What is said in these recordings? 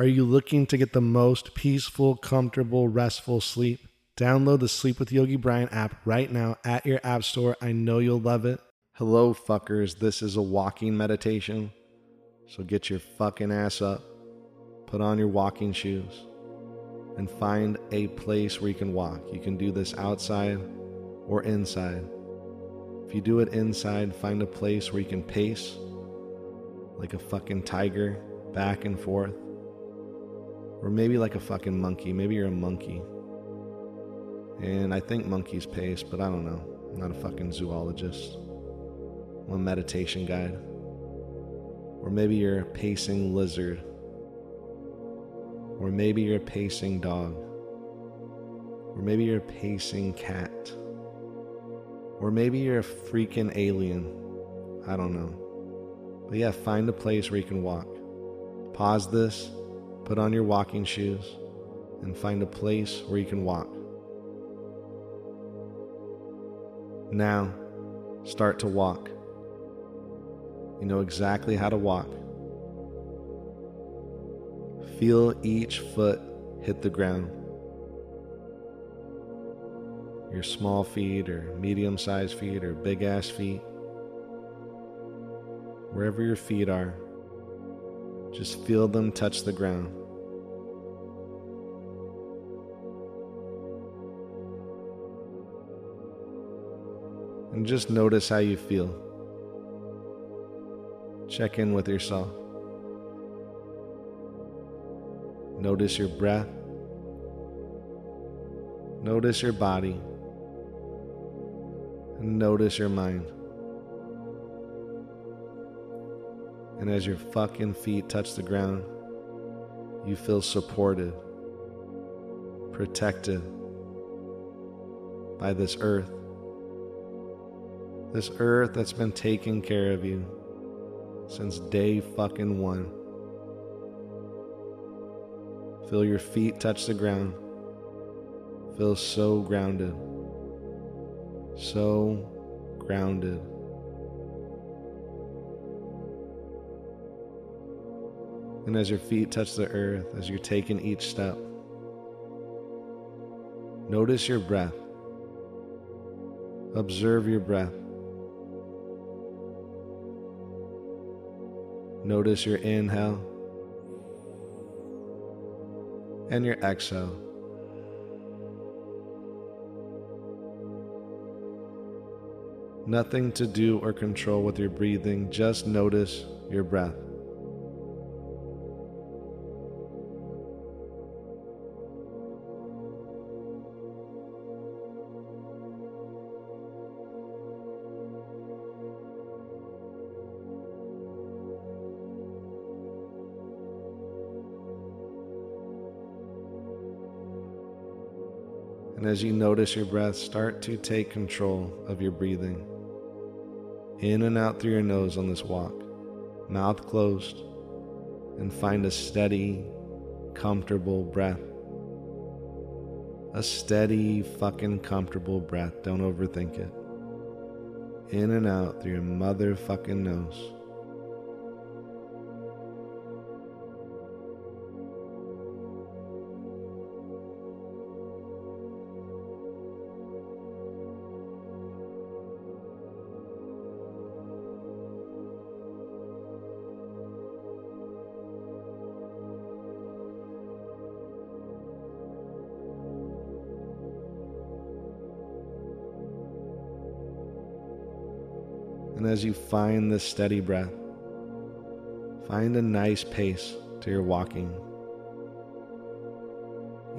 Are you looking to get the most peaceful, comfortable, restful sleep? Download the Sleep with Yogi Bryan app right now at your app store. I know you'll love it. Hello, fuckers. This is a walking meditation. So get your fucking ass up, put on your walking shoes, and find a place where you can walk. You can do this outside or inside. If you do it inside, find a place where you can pace like a fucking tiger back and forth. Or maybe like a fucking monkey. Maybe you're a monkey. And I think monkeys pace, but I don't know. I'm not a fucking zoologist. I'm a meditation guide. Or maybe you're a pacing lizard. Or maybe you're a pacing dog. Or maybe you're a pacing cat. Or maybe you're a freaking alien. I don't know. But yeah, find a place where you can walk. Pause this Put on your walking shoes and find a place where you can walk. Now, start to walk. You know exactly how to walk. Feel each foot hit the ground. Your small feet, or medium sized feet, or big ass feet. Wherever your feet are, just feel them touch the ground. And just notice how you feel. Check in with yourself. Notice your breath. Notice your body. And notice your mind. And as your fucking feet touch the ground, you feel supported, protected by this earth. This earth that's been taking care of you since day fucking one. Feel your feet touch the ground. Feel so grounded. So grounded. And as your feet touch the earth, as you're taking each step, notice your breath. Observe your breath. Notice your inhale and your exhale. Nothing to do or control with your breathing, just notice your breath. And as you notice your breath, start to take control of your breathing. In and out through your nose on this walk, mouth closed, and find a steady, comfortable breath. A steady, fucking comfortable breath. Don't overthink it. In and out through your motherfucking nose. And as you find this steady breath, find a nice pace to your walking.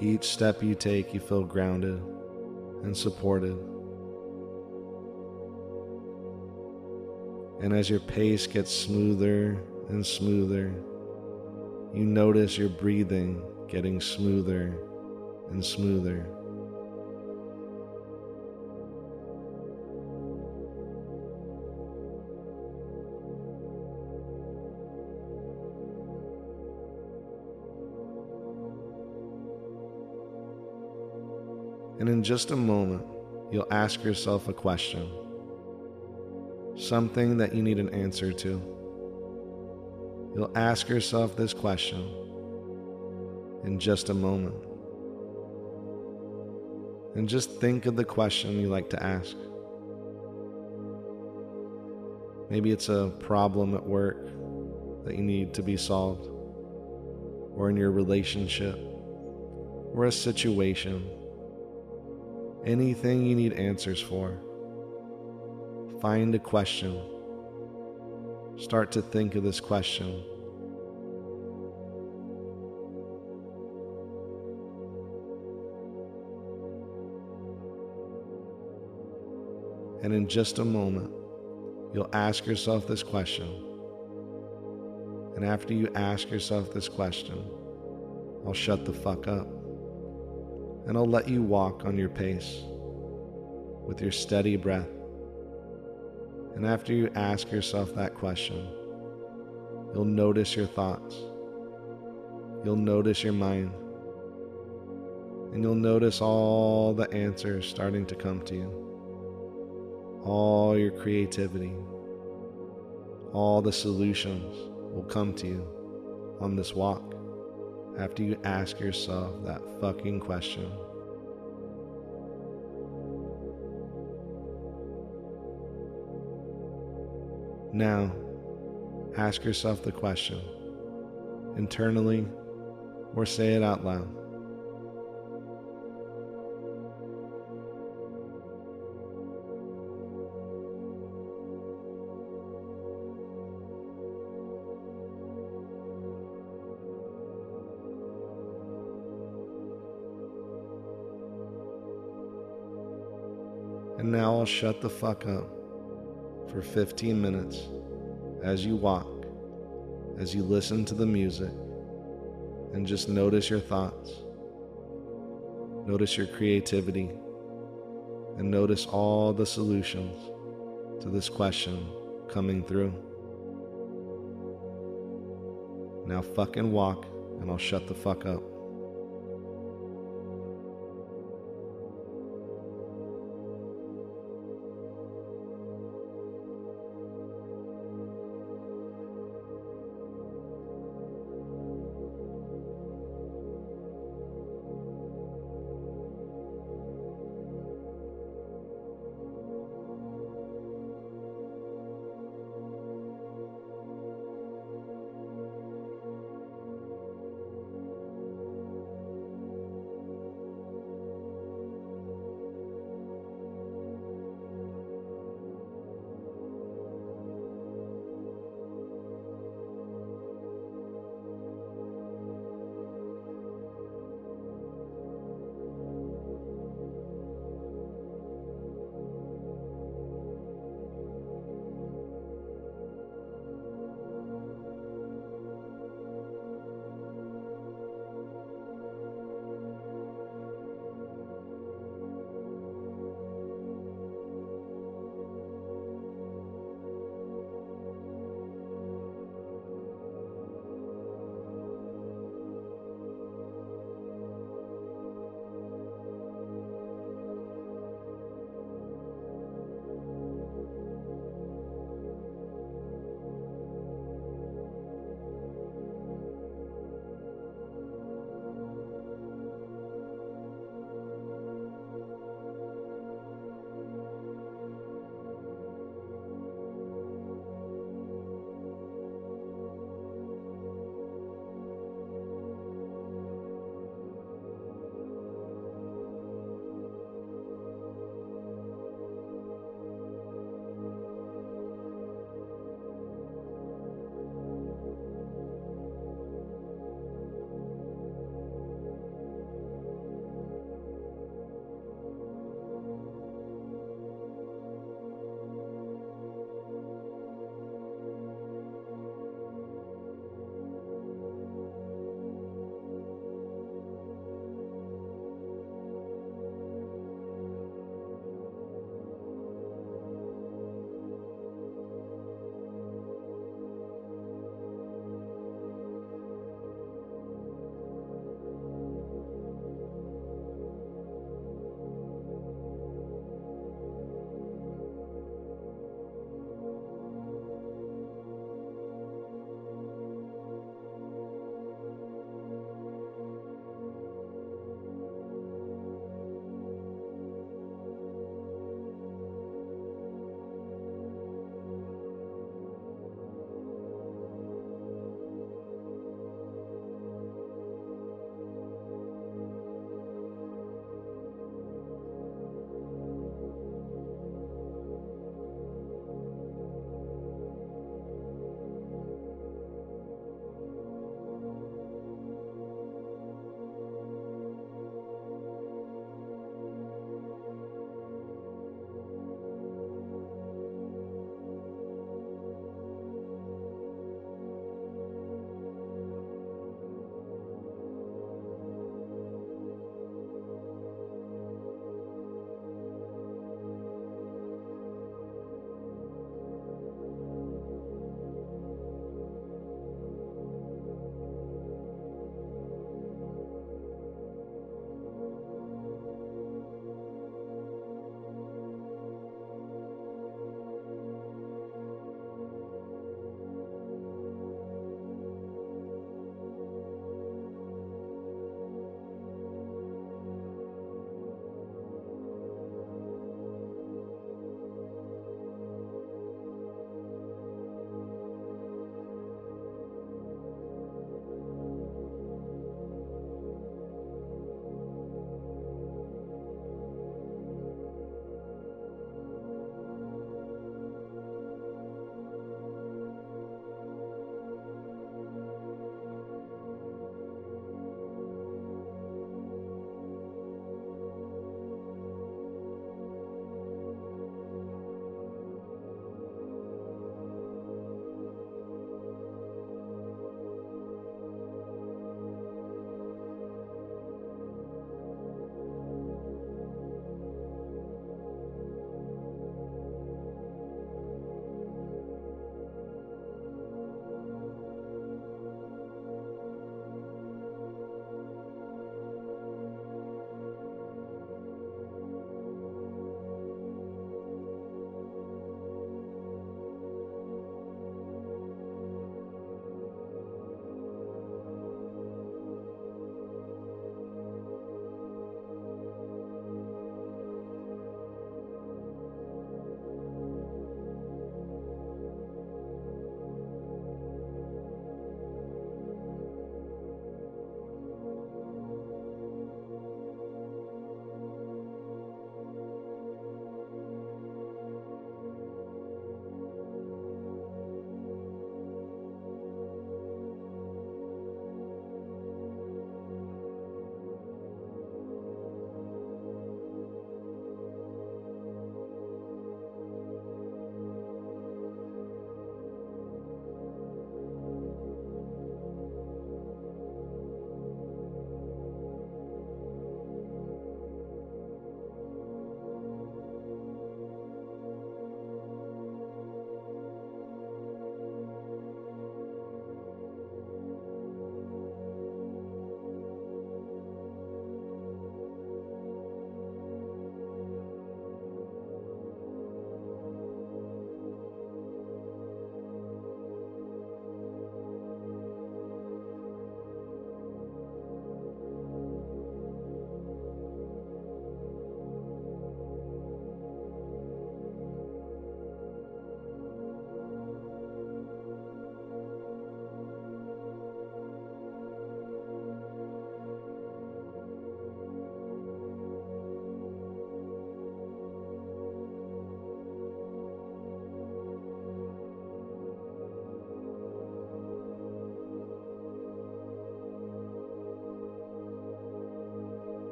Each step you take, you feel grounded and supported. And as your pace gets smoother and smoother, you notice your breathing getting smoother and smoother. In just a moment, you'll ask yourself a question something that you need an answer to. You'll ask yourself this question in just a moment. And just think of the question you like to ask. Maybe it's a problem at work that you need to be solved, or in your relationship, or a situation. Anything you need answers for. Find a question. Start to think of this question. And in just a moment, you'll ask yourself this question. And after you ask yourself this question, I'll shut the fuck up. And I'll let you walk on your pace with your steady breath. And after you ask yourself that question, you'll notice your thoughts. You'll notice your mind. And you'll notice all the answers starting to come to you all your creativity, all the solutions will come to you on this walk after you ask yourself that fucking question. Now, ask yourself the question internally or say it out loud. And now I'll shut the fuck up for 15 minutes as you walk, as you listen to the music, and just notice your thoughts. Notice your creativity, and notice all the solutions to this question coming through. Now fucking walk, and I'll shut the fuck up.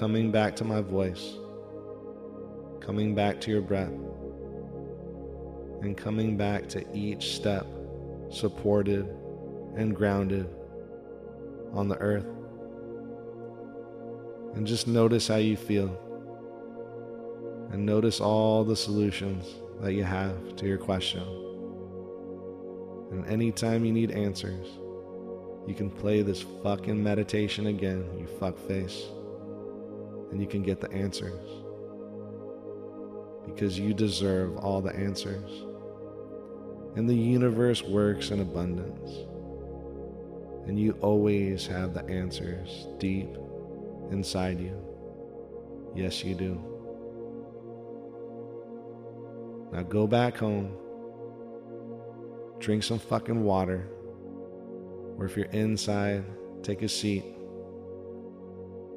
Coming back to my voice, coming back to your breath, and coming back to each step supported and grounded on the earth. And just notice how you feel. And notice all the solutions that you have to your question. And anytime you need answers, you can play this fucking meditation again, you fuckface. And you can get the answers. Because you deserve all the answers. And the universe works in abundance. And you always have the answers deep inside you. Yes, you do. Now go back home, drink some fucking water, or if you're inside, take a seat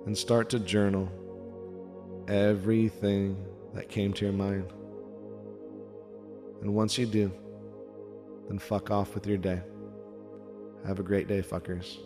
and start to journal everything that came to your mind. And once you do, then fuck off with your day. Have a great day, fuckers.